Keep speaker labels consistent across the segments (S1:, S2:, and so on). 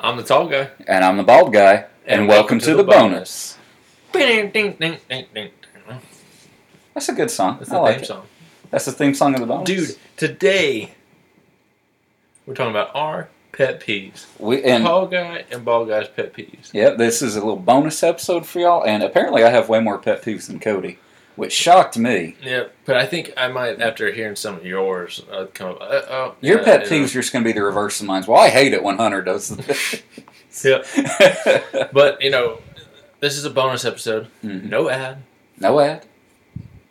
S1: I'm the tall guy.
S2: And I'm the bald guy. And, welcome, to, the, bonus.
S1: Ding.
S2: That's a good song.
S1: That's the
S2: like
S1: theme song.
S2: That's the theme song of the bonus.
S1: Dude, today we're talking about our pet peeves.
S2: We, and
S1: Tall guy and bald guy's pet peeves.
S2: yeah, this is a little bonus episode for y'all. And apparently I have way more pet peeves than Cody, which shocked me.
S1: Yeah, but I think I might, after hearing some of yours, uh, come up. Uh, oh,
S2: Your
S1: yeah,
S2: pet
S1: yeah.
S2: peeves are just going to be the reverse of mine. Well, I hate it when Hunter does this.
S1: Yeah, but you know, this is a bonus episode.
S2: Mhm.
S1: No ad,
S2: No ad.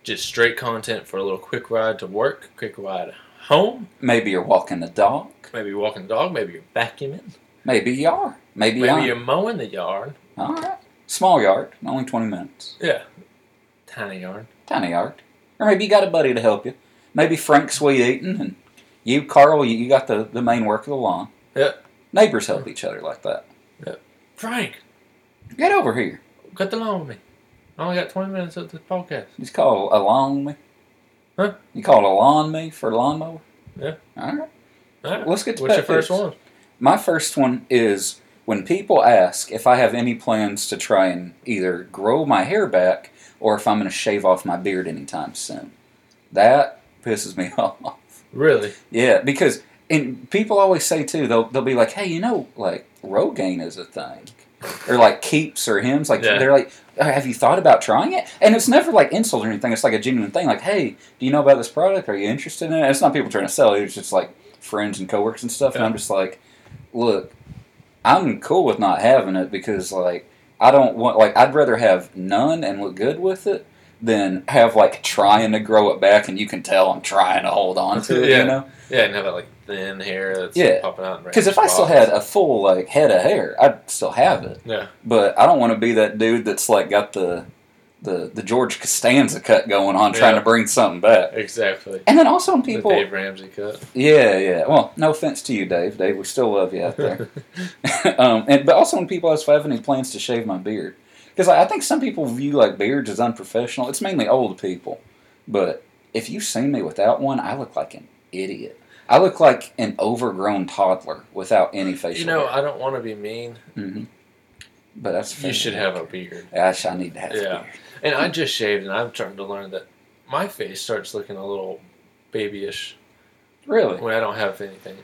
S1: just straight content for a little quick ride to work, quick ride home.
S2: Maybe you're walking the dog.
S1: Maybe you're walking the dog. Maybe you're vacuuming.
S2: Maybe you are. Maybe,
S1: Maybe
S2: you
S1: you're mowing the yard.
S2: All right. Small yard, only 20 minutes.
S1: Yeah, tiny yard.
S2: Tiny yard. Or maybe you got a buddy to help you. Maybe Frank's sweet eating, and you, Carl, you, you got the, the main work of the lawn.
S1: Yeah.
S2: Neighbors help each other like that.
S1: Frank,
S2: Get over here.
S1: cut the lawn with me. I only got 20 minutes of this podcast.
S2: You call a lawn me?
S1: Huh?
S2: You call a lawn me for lawnmower?
S1: Yeah.
S2: All right.
S1: All right.
S2: Let's get to
S1: What's your first one?
S2: My first one is when people ask if I have any plans to try and either grow my hair back or if I'm going to shave off my beard anytime soon. That pisses me off.
S1: Really?
S2: Yeah, because and people always say too, they'll they'll be like, hey, you know, like Rogaine is a thing, or like Keeps or Hims. Like
S1: Yeah.
S2: they're like, "Oh, have you thought about trying it? And it's never like insult or anything. It's like a genuine thing. Like, hey, do you know about this product? Are you interested in it? It's not people trying to sell it. It's just like friends and coworkers and stuff. And I'm just like, look, I'm cool with not having it because like I don't want like I'd rather have none and look good with it than have like trying to grow it back and you can tell I'm trying to hold on to it.
S1: Yeah.
S2: You know.
S1: Yeah, and have that like thin hair that's
S2: Yeah.
S1: popping out.
S2: Because if I still had a full like head of hair, I'd still have it.
S1: Yeah.
S2: But I don't want to be that dude that's like got the the the George Costanza cut going on, trying to bring something back.
S1: Exactly.
S2: And then also when people,
S1: the Dave Ramsey cut.
S2: yeah, yeah. Well, no offense to you, Dave. Dave, we still love you out there. um, and but also when people ask if I have any plans to shave my beard, because I think some people view like beards as unprofessional. It's mainly old people, but if you've seen me without one, I look like an idiot. I look like an overgrown toddler without any facial.
S1: you know,
S2: hair.
S1: I don't want to be mean.
S2: hmm But that's
S1: You should have a beard.
S2: Gosh, I need to have.
S1: Yeah.
S2: Yeah.
S1: And I just shaved, and I'm starting to learn that my face starts looking a little babyish
S2: Really?
S1: when I don't have anything.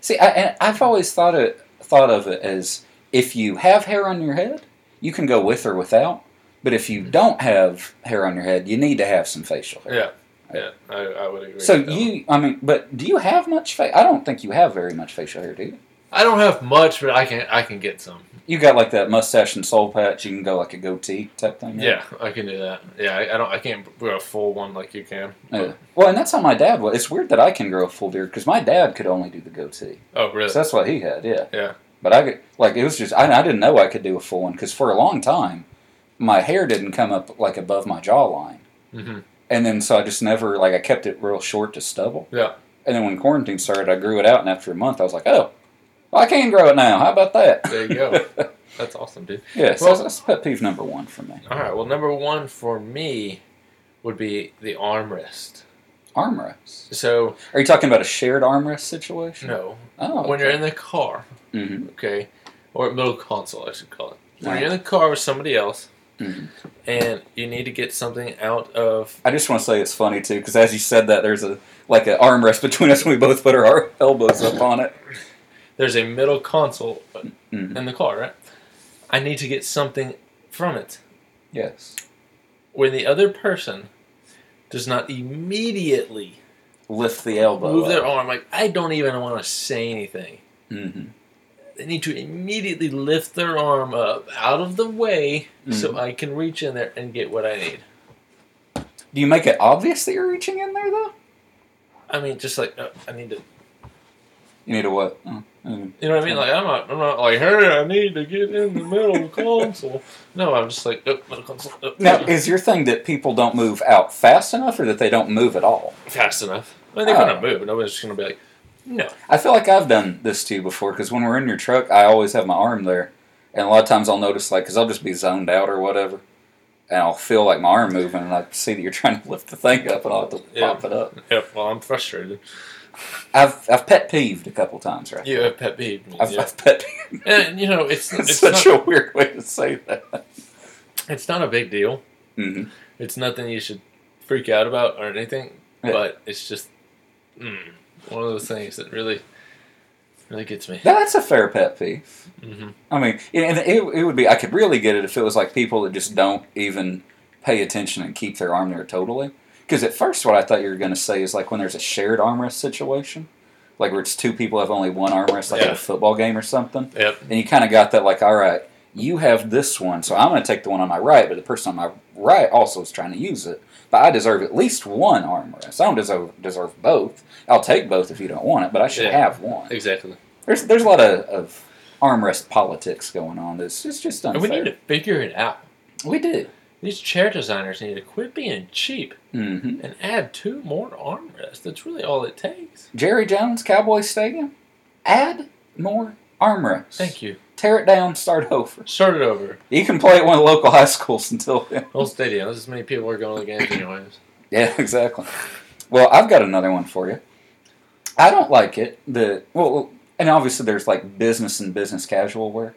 S2: See, I, and I've always thought it thought of it as if you have hair on your head, you can go with or without. But if you don't have hair on your head, you need to have some facial hair.
S1: Yeah. Yeah, I, I would agree.
S2: So
S1: with that one.
S2: you, I mean, but do you have much face? I don't think you have very much facial hair, do you?
S1: I don't have much, but I can I can get some.
S2: You got like that mustache and soul patch. You can go like a goatee type thing.
S1: Yeah, I can do that. Yeah, I, I don't. I can't grow a full one like you can.
S2: Yeah. Well, and that's how my dad was. It's weird that I can grow a full beard because my dad could only do the goatee.
S1: Oh, really?
S2: So that's what he had. Yeah.
S1: Yeah.
S2: But I could like it was just I, I didn't know I could do a full one because for a long time my hair didn't come up like above my jawline,
S1: hmm
S2: and then so I just never like I kept it real short to stubble.
S1: Yeah.
S2: And then when quarantine started, I grew it out, and after a month, I was like, oh, well, I can grow it now. How about that?
S1: There you go. That's awesome, dude.
S2: yeah. So
S1: Well-
S2: that's pet peeve number one for me.
S1: All right. Well, number one for me would be the armrest.
S2: Armrest.
S1: So
S2: Are you talking about a shared armrest situation?
S1: no,
S2: Oh.
S1: when you're in the car,
S2: mm-hmm.
S1: okay, or middle console, I should call it. When
S2: Right.
S1: you're in the car with somebody else,
S2: Mhm.
S1: and you need to get something out of
S2: I just want to say it's funny too because as you said that, there's a like an armrest between us, and we both put our elbows up on it.
S1: There's a middle console
S2: Mhm.
S1: in the car, right? I need to get something from it.
S2: Yes.
S1: When the other person does not immediately
S2: Lift the elbow.
S1: move their arm, like I don't even want to say anything.
S2: Mhm.
S1: They need to immediately lift their arm up out of the way so
S2: Mhm.
S1: I can reach in there and get what I need.
S2: Do you make it obvious that you're reaching in there though?
S1: I mean, just like uh, I need to,
S2: You need a what? Oh, mm.
S1: you know what I mean? Like I'm not, I'm not like, hey, I need to get in the middle of the console. No, I'm just like, oh, middle console. Oh,
S2: Now, is your thing that people don't move out fast enough, or that they don't move at all?
S1: fast enough. I mean, they're
S2: Oh.
S1: gonna move. Nobody's just gonna be like, no.
S2: I feel like I've done this to you before because when we're in your truck, I always have my arm there, and a lot of times I'll notice like because I'll just be zoned out or whatever, and I'll feel like my arm moving, and I see that you're trying to lift the thing up, and I'll have to
S1: Yeah.
S2: pop it up.
S1: Yep. Well, I'm frustrated.
S2: I've I've pet peeved a couple times, right?
S1: You have pet peeve. me,
S2: I've,
S1: yeah.
S2: I've pet peeved.
S1: And you know, it's
S2: It's such
S1: not,
S2: a weird way to say that.
S1: it's not a big deal.
S2: hmm
S1: It's nothing you should freak out about or anything.
S2: Yeah.
S1: But it's just mm, one of those things that really, really gets me.
S2: That's a fair pet peeve.
S1: hmm
S2: I mean, and it, it would be. I could really get it if it was like people that just don't even pay attention and keep their arm there totally. Because at first, what I thought you were going to say is like when there's a shared armrest situation, like where it's two people have only one armrest, like at a football game or something.
S1: Yep.
S2: And you kind of got that like, all right, you have this one, so I'm going to take the one on my right, but the person on my right also is trying to use it. But I deserve at least one armrest. I don't deserve deserve both. I'll take both if you don't want it, but I should
S1: Yeah.
S2: have one.
S1: Exactly.
S2: There's there's a lot of, of armrest politics going on. That's it's just
S1: And we need to figure it out.
S2: We do.
S1: These chair designers need to quit being cheap
S2: hmm
S1: and add two more armrests. That's really all it takes.
S2: Jerry Jones, Cowboy Stadium. Add more armrests.
S1: Thank you.
S2: Tear it down, start over.
S1: Start it over.
S2: You can play at one of the local high schools until then.
S1: Whole stadium. As many people are going to the games anyways.
S2: Yeah, exactly. Well, I've got another one for you. I don't like it. The well, and obviously there's like business and business casual wear.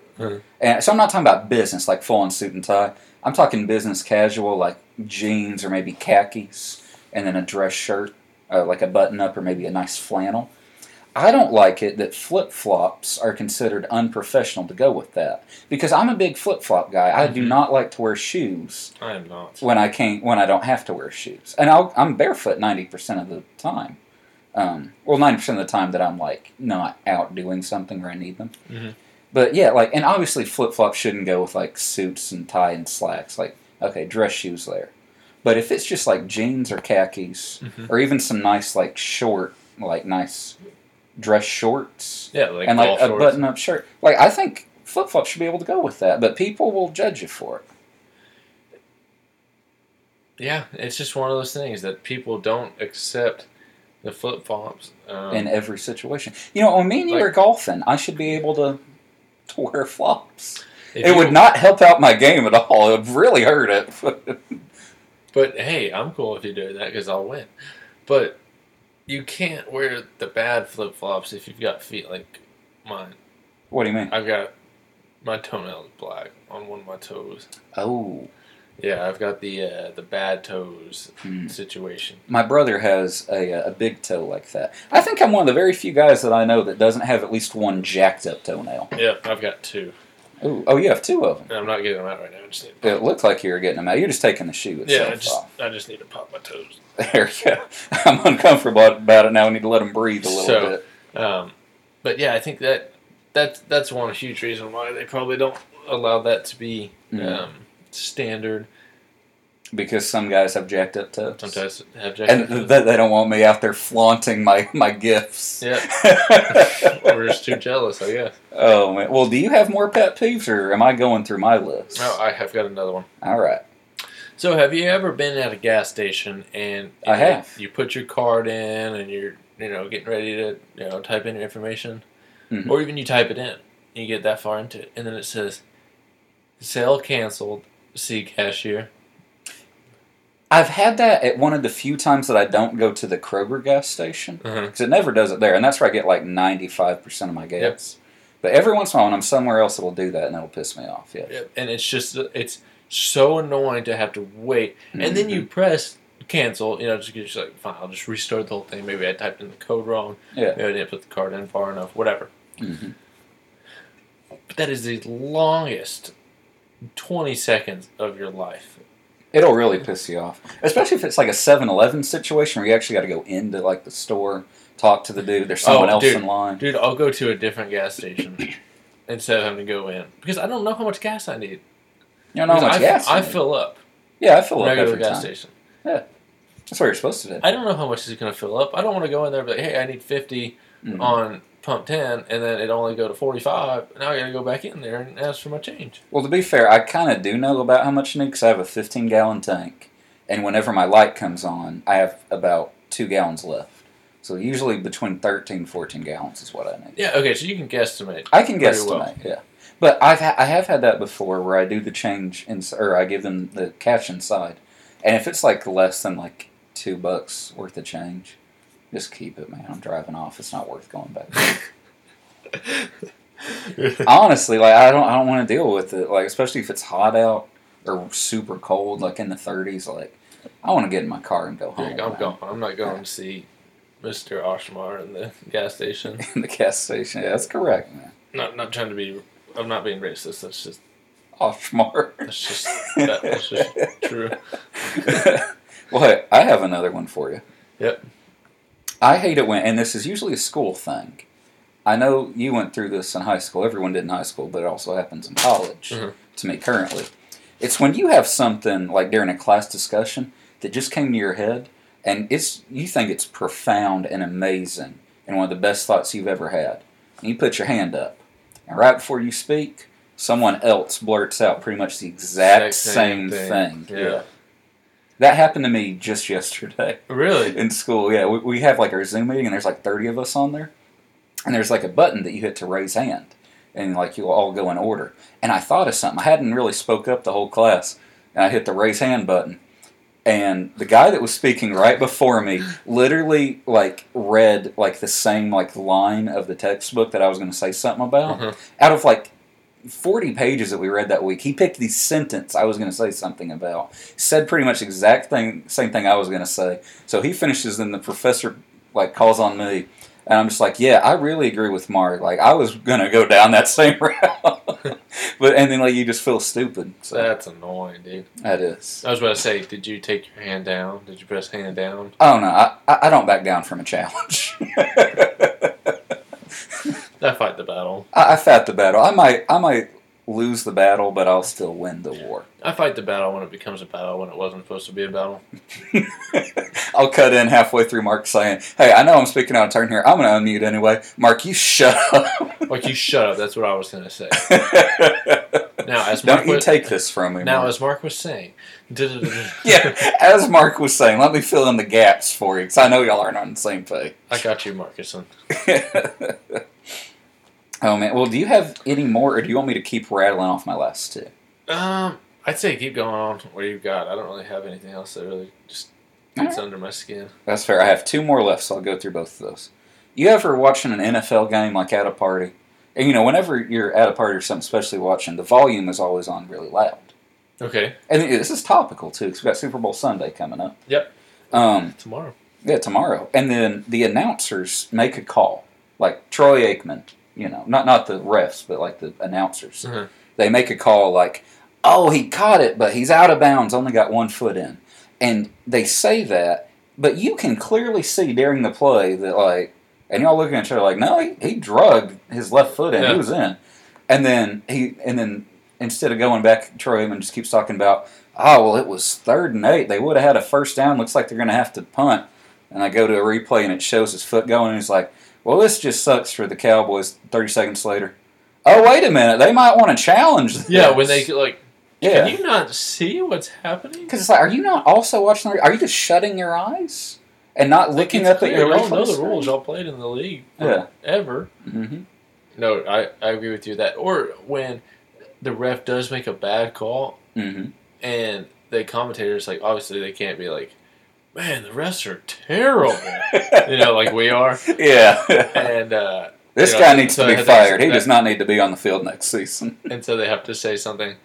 S2: And so I'm not talking about business like full on suit and tie. I'm talking business casual like jeans or maybe khakis and then a dress shirt, uh, like a button up or maybe a nice flannel. I don't like it that flip flops are considered unprofessional to go with that because I'm a big flip flop guy. I do
S1: Mhm.
S2: not like to wear shoes
S1: I am not.
S2: when I can't when I don't have to wear shoes, and I'll, I'm barefoot ninety percent of the time. Um, well, ninety percent of the time that I'm like not out doing something where I need them.
S1: Mhm.
S2: But yeah, like and obviously flip flops shouldn't go with like suits and tie and slacks. Like okay, dress shoes there. But if it's just like jeans or khakis
S1: Mhm.
S2: or even some nice like short like nice dress shorts
S1: Yeah, like
S2: and like a button up shirt, like I think flip flops should be able to go with that. But people will judge you for it.
S1: Yeah, it's just one of those things that people don't accept the flip flops. Um,
S2: in every situation. You know, when me and you
S1: Like-
S2: are golfing, I should be able to to wear flops.
S1: if
S2: It would not help out my game at all. It would really hurt it.
S1: But hey, I'm cool if you do that because I'll win. But you can't wear the bad flip flops if you've got feet like mine.
S2: what do you mean?
S1: I've got my toenails black on one of my toes.
S2: Oh,
S1: Yeah, I've got the uh, the bad toes
S2: Hmm.
S1: situation.
S2: my brother has a, a big toe like that. I think I'm one of the very few guys that I know that doesn't have at least one jacked up toenail.
S1: Yeah, I've got two.
S2: Ooh, oh, you have two of them.
S1: I'm not getting them out right now. I just need
S2: It looks like you're getting them out. You're just taking the shoe
S1: yeah,
S2: itself
S1: I just
S2: off.
S1: I just need to pop my toes.
S2: There you go. I'm uncomfortable about it now. I need to let them breathe a little
S1: So-
S2: bit.
S1: Um, but yeah, I think that that's that's one huge reason why they probably don't allow that to be
S2: Mhm.
S1: um, standard.
S2: Because some guys have jacked up toes.
S1: Sometimes have
S2: and
S1: jacket.
S2: th- they don't want me out there flaunting my my gifts.
S1: Yeah. We're just too jealous, I guess.
S2: oh man. Well, do you have more pet peeves, or am I going through my list?
S1: Oh, I have got another one.
S2: All right.
S1: So, have you ever been at a gas station and
S2: I
S1: you
S2: have.
S1: You put your card in and you're you know getting ready to you know type in your information,
S2: Mhm.
S1: or even you type it in. and You get that far into it, and then it says, "Sale canceled. See cashier."
S2: I've had that at one of the few times that I don't go to the Kroger gas station
S1: Uh-huh.
S2: because it never does it there, and that's where I get like ninety five percent of my gas.
S1: Yep.
S2: But every once in a while, when I'm somewhere else, it'll do that, and it'll piss me off. Yeah.
S1: Yep. And it's just it's so annoying to have to wait, and then you press cancel. You know, just, just like fine, I'll just restart the whole thing. Maybe I typed in the code wrong.
S2: Yeah.
S1: Maybe I didn't put the card in far enough. Whatever.
S2: hmm
S1: But that is the longest twenty seconds of your life.
S2: It'll really piss you off, especially if it's like a 7-Eleven situation where you actually got to go into like the store, talk to the dude. There's someone
S1: Oh,
S2: else
S1: dude.
S2: in line.
S1: Dude, I'll go to a different gas station instead of having to go in because I don't know how much gas I need.
S2: You don't know how much
S1: I,
S2: gas.
S1: I fill up
S2: Yeah, I fill up
S1: I go to the gas
S2: time.
S1: station.
S2: Yeah, that's what you're supposed to do.
S1: I don't know how much is going to fill up. I don't want to go in there and be like, hey, I need 50
S2: Mhm.
S1: on pump 10, and then it only go to 45. Now I got to go back in there and ask for my change.
S2: Well, to be fair, I kind of do know about how much you need because I have a 15 gallon tank, and whenever my light comes on, I have about two gallons left. So usually between 13 and 14 gallons is what I need.
S1: Yeah, okay, so you can guesstimate.
S2: I can guesstimate,
S1: well.
S2: yeah. But I've ha- I have had that before where I do the change in, or I give them the cash inside, and if it's like less than like two bucks worth of change, Just keep it, man. I'm driving off. It's not worth going back. Honestly, like I don't I don't want to deal with it. Like especially if it's hot out or super cold, like in the 30s. Like I want to get in my car and go home.
S1: I'm going. I'm not going to see Mr. Oshmar in the gas station.
S2: in the gas station. Yeah, that's correct, man.
S1: Not not trying to be. I'm not being racist. That's just
S2: Oshmar.
S1: that's just that, that's just true.
S2: well, I have another one for you.
S1: Yep.
S2: I hate it when, and this is usually a school thing. I know you went through this in high school. Everyone did in high school, but it also happens in college
S1: Mhm.
S2: to me currently. It's when you have something like during a class discussion that just came to your head, and it's you think it's profound and amazing and one of the best thoughts you've ever had. And you put your hand up, and right before you speak, someone else blurts out pretty much the
S1: exact,
S2: same,
S1: same
S2: thing.
S1: thing. Yeah.
S2: That happened to me just yesterday
S1: Really?
S2: in school. Yeah, we, we have like our Zoom meeting, and there's like 30 of us on there, and there's like a button that you hit to raise hand, and like you'll all go in order. And I thought of something. I hadn't really spoke up the whole class, and I hit the raise hand button, and the guy that was speaking right before me literally like read like the same like line of the textbook that I was going to say something about
S1: Mhm.
S2: out of like 40 pages that we read that week, he picked the sentence I was going to say something about. Said pretty much exact thing, same thing I was going to say. So he finishes, then the professor like calls on me, and I'm just like, yeah, I really agree with Mark. Like I was going to go down that same route, but and then like you just feel stupid. So
S1: That's annoying, dude.
S2: that is.
S1: I was about to say, did you take your hand down? Did you press hand down?
S2: I don't know. I, I I don't back down from a challenge.
S1: I fight the battle.
S2: I, I fought the battle. I might I might lose the battle, but I'll still win the war.
S1: I fight the battle when it becomes a battle when it wasn't supposed to be a battle.
S2: I'll cut in halfway through Mark saying, "Hey, I know I'm speaking out of turn here. I'm going to unmute anyway." Mark, you shut up.
S1: Like you shut up. That's what I was gonna say. Now, as
S2: Don't
S1: Mark
S2: you
S1: was,
S2: take this from me.
S1: now
S2: Mark.
S1: as Mark was saying,
S2: yeah, as Mark was saying, let me fill in the gaps for you because I know y'all aren't on the same page.
S1: I got you, Marcuson.
S2: Oh man, well, do you have any more, or do you want me to keep rattling off my last two?
S1: Um, I'd say keep going on what you've got. I don't really have anything else that really just gets under my skin.
S2: That's fair. I have two more left, so I'll go through both of those. You ever watching an NFL game like at a party? And you know, whenever you're at a party or something, especially watching, the volume is always on really loud.
S1: Okay,
S2: And this is topical too, because we've got Super Bowl Sunday coming up.
S1: Yep.
S2: Um,
S1: tomorrow.
S2: yeah, tomorrow. And then the announcers make a call, like Troy Aikman. You know, not not the refs, but like the announcers.
S1: Mhm.
S2: They make a call like, "Oh, he caught it, but he's out of bounds. Only got one foot in." And they say that, but you can clearly see during the play that like, and y'all looking at each other like, "No, he, he drugged his left foot in.
S1: Yeah.
S2: He was in." And then he, and then instead of going back, Troy Aikman just keeps talking about, "Oh, well, it was third and eight. They would have had a first down. Looks like they're going to have to punt." And I go to a replay and it shows his foot going, and he's like, "Well, this just sucks for the Cowboys." Thirty seconds later, oh wait a minute, they might want to challenge. This.
S1: Yeah, when they like,
S2: yeah,
S1: can you not see what's happening?
S2: because it's like, are you not also watching? The, are you just shutting your eyes and not looking up at
S1: clear,
S2: your
S1: y'all know the rules. Y'all played in the league
S2: Yeah.
S1: ever.
S2: Mm-hmm.
S1: No, I, I agree with you that. Or when the ref does make a bad call
S2: Mm-hmm.
S1: and the commentators like obviously they can't be like, man, the refs are terrible. you know, like we are.
S2: yeah.
S1: And uh,
S2: this
S1: you know,
S2: guy needs
S1: so
S2: to be fired. He
S1: that-
S2: does not need to be on the field next season.
S1: and so they have to say something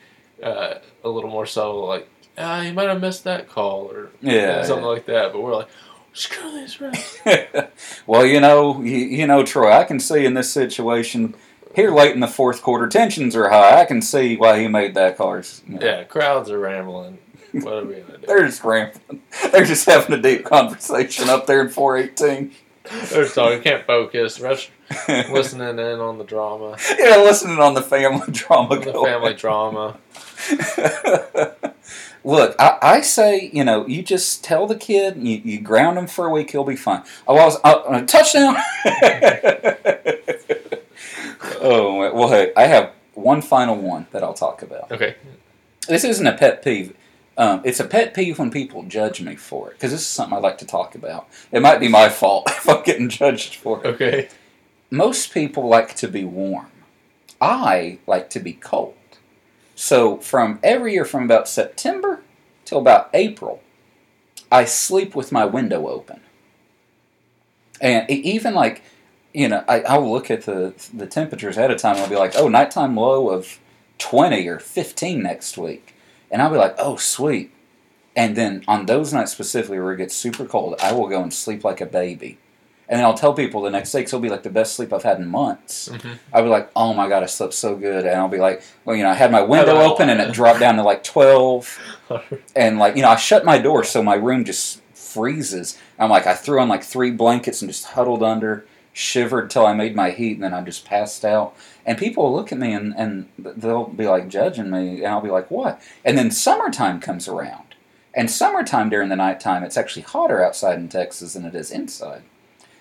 S1: uh, a little more subtle, like, ah, he might have missed that call or
S2: Yeah,
S1: something
S2: yeah.
S1: like that. But we're like, screw these refs.
S2: well, you know, you, you know, Troy, I can see in this situation here late in the fourth quarter, tensions are high. I can see why he made that call. You know,
S1: yeah, crowds are rambling. What are we gonna do?
S2: They're just rambling. They're just having a deep conversation up there in 418.
S1: They're talking, can't focus. Refs listening in on the drama,
S2: yeah, listening on the family drama.
S1: the
S2: going.
S1: family drama.
S2: Look, I, I say, you know, you just tell the kid, you, you ground him for a week, he'll be fine. Oh, I was, uh, touchdown! oh, well, hey, I have one final one that I'll talk about.
S1: Okay,
S2: This isn't a pet peeve. Um, it's a pet peeve when people judge me for it, because this is something I like to talk about. It might be my fault if I'm getting judged for it.
S1: okay.
S2: Most people like to be warm. I like to be cold. So from every year from about September till about April, I sleep with my window open. And even like, you know, I, I'll look at the the temperatures ahead of time and I'll be like, oh, nighttime low of 20 or 15 next week. And I'll be like, oh, sweet. And then on those nights specifically where it gets super cold, I will go and sleep like a baby. And then I'll tell people the next day, because it'll be like the best sleep I've had in months.
S1: Mhm.
S2: I'll be like, oh my God, I slept so good. And I'll be like, well, you know, I had my window open and it dropped down to like 12 and like you know i shut my door so my room just freezes i'm like i threw on like three blankets and just huddled under shivered till i made my heat and then i just passed out and people will look at me and, and they'll be like judging me and i'll be like what and then summertime comes around and summertime during the nighttime it's actually hotter outside in texas than it is inside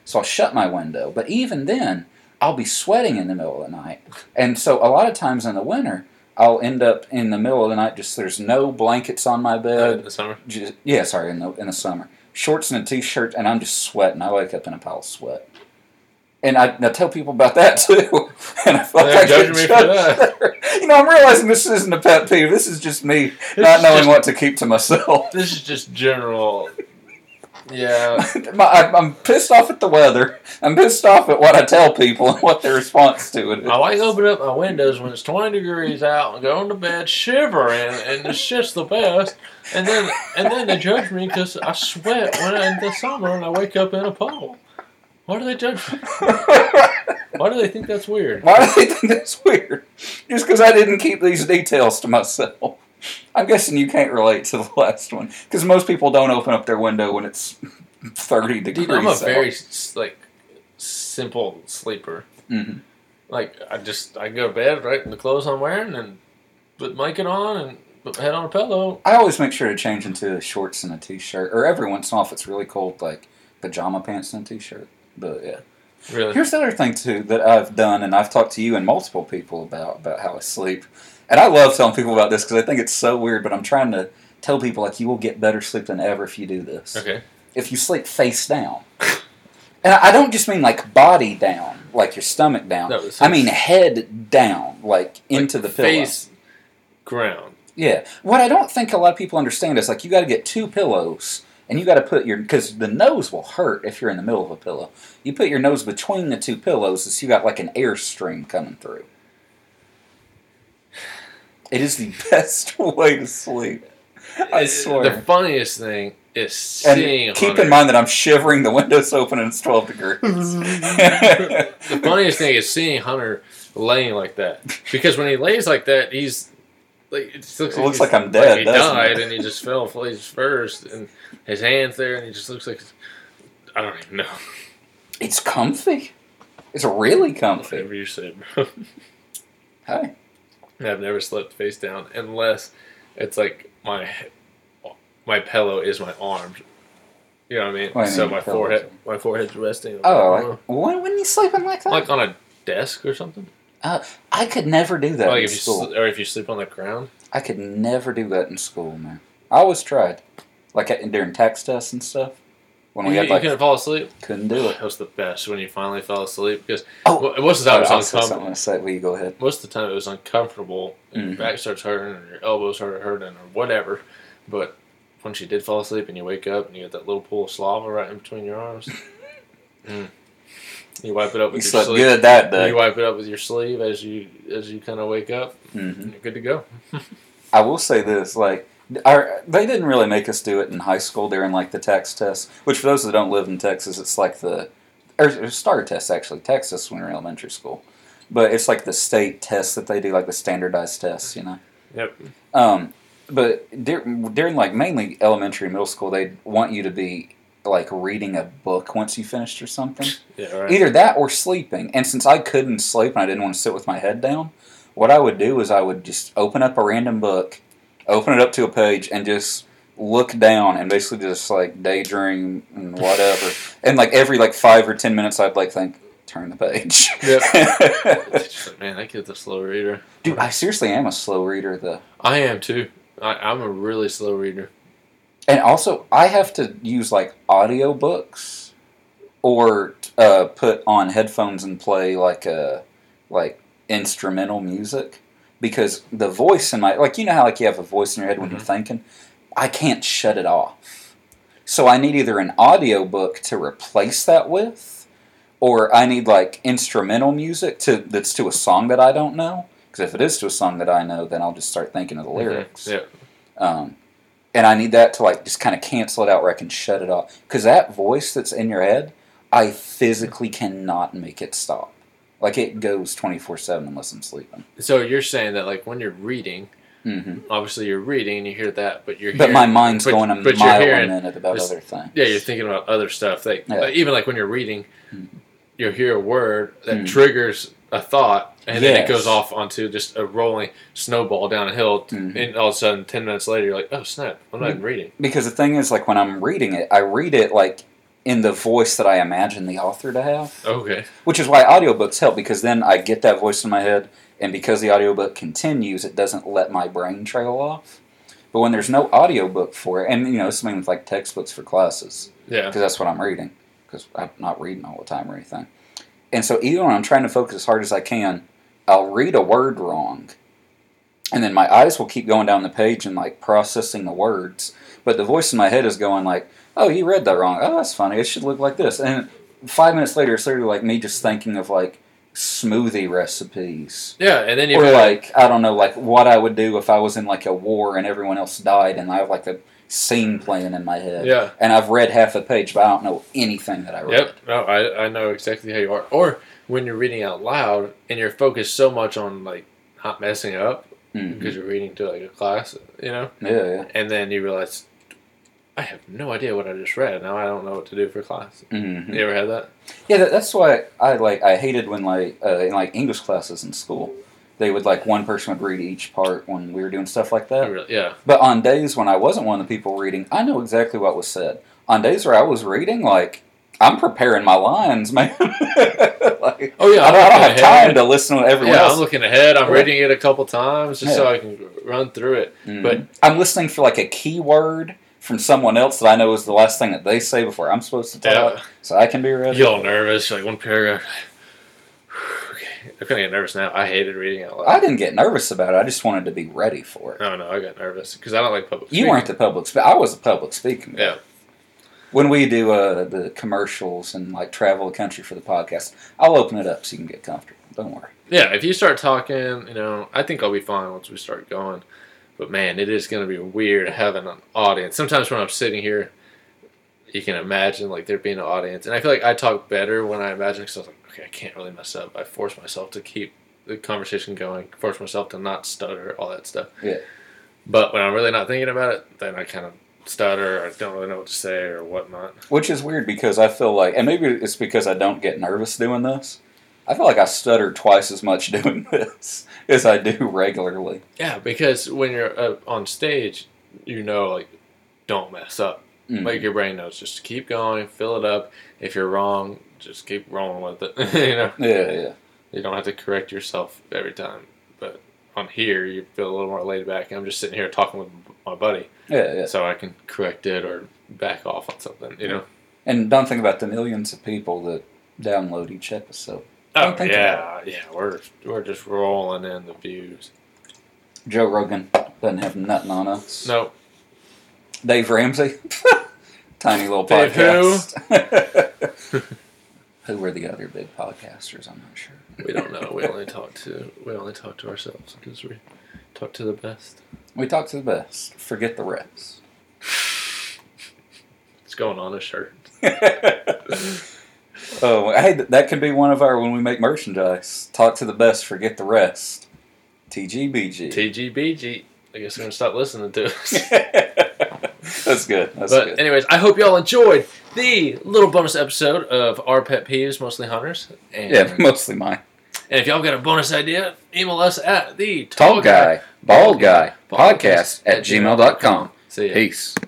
S2: so i'll shut my window but even then i'll be sweating in the middle of the night and so a lot of times in the winter I'll end up in the middle of the night. Just there's no blankets on my bed.
S1: in the summer.
S2: Just, yeah, sorry, in the in the summer, shorts and a t-shirt, and I'm just sweating. I wake up in a pile of sweat, and I, I tell people about that too. And I feel like
S1: They're
S2: I
S1: me for
S2: judged. You know, I'm realizing this isn't a pet peeve. This is just me not knowing
S1: just-
S2: what to keep to myself.
S1: This is just general. Yeah.
S2: My, I, I'm pissed off at the weather. I'm pissed off at what I tell people and what their response to it is.
S1: I like to open up my windows when it's 20 degrees out and go into bed shivering, and it's just the best. And then and then they judge me because I sweat when I, in the summer and I wake up in a puddle. Why do they judge me? Why do they think that's weird?
S2: Why do they think that's weird? Just because I didn't keep these details to myself. I'm guessing you can't relate to the last one because most people don't open up their window when it's 30 degrees.
S1: Dude, I'm a
S2: out.
S1: very like simple sleeper.
S2: Mhm.
S1: Like I just I go to bed right in the clothes I'm wearing and put blanket on and put my head on a pillow.
S2: I always make sure to change into shorts and a t-shirt, or every once in a while if it's really cold, like pajama pants and a t-shirt. But yeah.
S1: Really.
S2: Here's the other thing too that I've done, and I've talked to you and multiple people about about how I sleep, and I love telling people about this because I think it's so weird. But I'm trying to tell people like you will get better sleep than ever if you do this.
S1: Okay.
S2: If you sleep face down, and I don't just mean like body down, like your stomach down.
S1: No, it's-
S2: I mean head down, like into the pillow.
S1: face ground.
S2: Yeah. What I don't think a lot of people understand is like you got to get two pillows and you got to put your because the nose will hurt if you're in the middle of a pillow. You put your nose between the two pillows so you got like an air stream coming through. It is the best way to sleep. I swear.
S1: The funniest thing is
S2: and
S1: seeing.
S2: keep
S1: Hunter.
S2: in mind that I'm shivering. The window's open and it's 12 degrees.
S1: the funniest thing is seeing Hunter laying like that because when he lays like that, he's like it just looks,
S2: It looks like I'm dead,
S1: he died
S2: it?
S1: and he just fell face first, and his hands there, and he just looks like I don't even know.
S2: it's comfy. It's really comfy.
S1: Whatever you said, bro.
S2: Hey.
S1: I've never slept face down unless it's like my my pillow is my arms. You know what I mean?
S2: What
S1: so
S2: mean,
S1: my forehead, my forehead's resting.
S2: Oh, like, when, when you sleeping like that?
S1: like on a desk or something.
S2: I could never do that
S1: like
S2: in
S1: if you sl- or if you sleep on the ground.
S2: I could never do that in school, man. I always tried, like at, during TAKS tests and stuff. When we
S1: you,
S2: had
S1: you couldn't fall asleep.
S2: couldn't do it.
S1: That was the best when you finally fell asleep because
S2: Oh,
S1: of the time it was uncomfortable.
S2: say. Will you go ahead?
S1: Most of the time it was uncomfortable. And
S2: Mhm.
S1: Your back starts hurting, or your elbows start hurting, or whatever. But once you did fall asleep and you wake up and you get that little pool of slava right in between your arms, mm. You wipe it up
S2: You
S1: with your
S2: slept
S1: sleeve.
S2: good that
S1: You wipe it up with your sleeve as you as you kind of wake up,
S2: hmm
S1: you're good to go.
S2: I will say this, like, our, they didn't really make us do it in high school during like the TAKS test. Which for those that don't live in Texas, it's like the or, STAAR test actually. Texas when we were in elementary school, but it's like the state tests that they do, like the standardized tests, you know.
S1: Yep.
S2: Um, but during, during like mainly elementary and middle school, they want you to be like reading a book once you finished or something.
S1: Yeah. Right.
S2: Either that or sleeping. And since I couldn't sleep and I didn't want to sit with my head down, what I would do is I would just open up a random book, open it up to a page, and just look down and basically just like daydream and whatever. and like every like five or ten minutes, I'd like think, turn the page.
S1: Like, Man, that kid's a slow reader.
S2: Dude, I seriously am a slow reader though.
S1: I am too. I, I'm a really slow reader.
S2: And also, I have to use like audiobooks or uh, put on headphones and play like a like instrumental music because the voice in my like you know how like you have a voice in your head when you're thinking, I can't shut it off. So I need either an audiobook to replace that with, or I need like instrumental music to that's to a song that I don't know. Because if it is to a song that I know, then I'll just start thinking of the lyrics.
S1: Yeah.
S2: Um, and I need that to like just kind of cancel it out where I can shut it off. Because that voice that's in your head, I physically cannot make it stop. Like it goes twenty four seven unless I'm sleeping.
S1: So you're saying that like when you're reading,
S2: hmm
S1: obviously you're reading and you hear that, but you're
S2: But
S1: hearing,
S2: my mind's
S1: but-
S2: going a
S1: but you're
S2: mile a
S1: hearing-
S2: minute about other things.
S1: Yeah, you're thinking about other stuff. Like,
S2: Yeah.
S1: like, even like when you're reading,
S2: Mhm.
S1: you'll hear a word that
S2: Mhm.
S1: triggers a thought, and then it goes off onto just a rolling snowball down a hill.
S2: Mhm.
S1: And all of a sudden, ten minutes later, you're like, "Oh snap! I'm not even reading."
S2: Because the thing is, like when I'm reading it, I read it like in the voice that I imagine the author to have.
S1: Okay.
S2: Which is why audiobooks help because then I get that voice in my head, and because the audiobook continues, it doesn't let my brain trail off. But when there's no audiobook for it, and you know, something with like textbooks for classes,
S1: Yeah.
S2: because that's what I'm reading, because I'm not reading all the time or anything. And so even when I'm trying to focus as hard as I can, I'll read a word wrong, and then my eyes will keep going down the page and like processing the words, but the voice in my head is going like, "Oh, you read that wrong. Oh, that's funny. It should look like this." And five minutes later, it's literally like me just thinking of like smoothie recipes.
S1: Yeah, and then you
S2: Or like I don't know, like what I would do if I was in like a war and everyone else died, and I have like a scene playing in my head.
S1: yeah.
S2: And I've read half a page, but I don't know anything that I read.
S1: Yep. No, I, I know exactly how you are. Or when you're reading out loud and you're focused so much on like not messing up
S2: Mhm.
S1: because you're reading to like a class, you know,
S2: Yeah, yeah.
S1: and then you realize I have no idea what I just read. Now I don't know what to do for class.
S2: hmm
S1: You ever had that?
S2: Yeah, that, that's why I like I hated when like uh, in like English classes in school, they would like one person would read each part when we were doing stuff like that.
S1: really- yeah.
S2: But on days when I wasn't one of the people reading, I know exactly what was said. On days where I was reading, like I'm preparing my lines, man. like,
S1: Oh yeah.
S2: I
S1: I'm
S2: don't, I don't have
S1: ahead.
S2: time to listen to everyone
S1: Yeah,
S2: else.
S1: I'm looking ahead. I'm reading it a couple times just so I can run through it.
S2: Mhm.
S1: but-
S2: I'm listening for like a keyword from someone else that I know is the last thing that they say before I'm supposed to talk,
S1: Yeah.
S2: so I can be ready.
S1: You all nervous. Like one paragraph. okay. I'm gonna get nervous now. I hated reading out loud.
S2: I didn't get nervous about it. I just wanted to be ready for it.
S1: No, no, I got nervous because I don't like public.
S2: You
S1: speaking.
S2: weren't the public speaker. I was a public speaker.
S1: Yeah.
S2: When we do uh, the commercials and like travel the country for the podcast, I'll open it up so you can get comfortable. Don't worry.
S1: Yeah, if you start talking, you know, I think I'll be fine once we start going. But man, it is going to be weird having an audience. Sometimes when I'm sitting here, you can imagine like there being an audience, and I feel like I talk better when I imagine because I was like, okay, I can't really mess up. I force myself to keep the conversation going, force myself to not stutter, all that stuff.
S2: Yeah.
S1: But when I'm really not thinking about it, then I kind of stutter. Or I don't really know what to say or whatnot.
S2: Which is weird because I feel like, and maybe it's because I don't get nervous doing this. I feel like I stutter twice as much doing this as I do regularly.
S1: Yeah, because when you're uh, on stage, you know, like, don't mess up.
S2: Mhm.
S1: Like your brain knows, just keep going, fill it up. If you're wrong, just keep rolling with it. you know,
S2: yeah, yeah.
S1: you don't have to correct yourself every time. But on here, you feel a little more laid back. I'm just sitting here talking with my buddy,
S2: Yeah, yeah.
S1: so I can correct it or back off on something. You know.
S2: And don't think about the millions of people that download each episode.
S1: Oh
S2: think
S1: yeah, yeah. We're we're just rolling in the views.
S2: Joe Rogan doesn't have nothing on us.
S1: Nope.
S2: Dave Ramsey, tiny little
S1: Dave who?
S2: podcast. Who? were the other big podcasters? I'm not sure.
S1: we don't know. We only talk to we only talk to ourselves because we talk to the best.
S2: We talk to the best. Forget the rest.
S1: It's going on a shirt.
S2: oh, hey, that could be one of our when we make merchandise. Talk to the best. Forget the rest. TGBG.
S1: TGBG. I guess we're gonna stop listening to us.
S2: That's good. That's
S1: but
S2: good.
S1: anyways, I hope y'all enjoyed the little bonus episode of our pet peeves, mostly hunters. And,
S2: Yeah, mostly mine.
S1: and if y'all got a bonus idea, email us at the
S2: Tall guy, bald guy, podcast at gmail.com.
S1: See ya.
S2: Peace.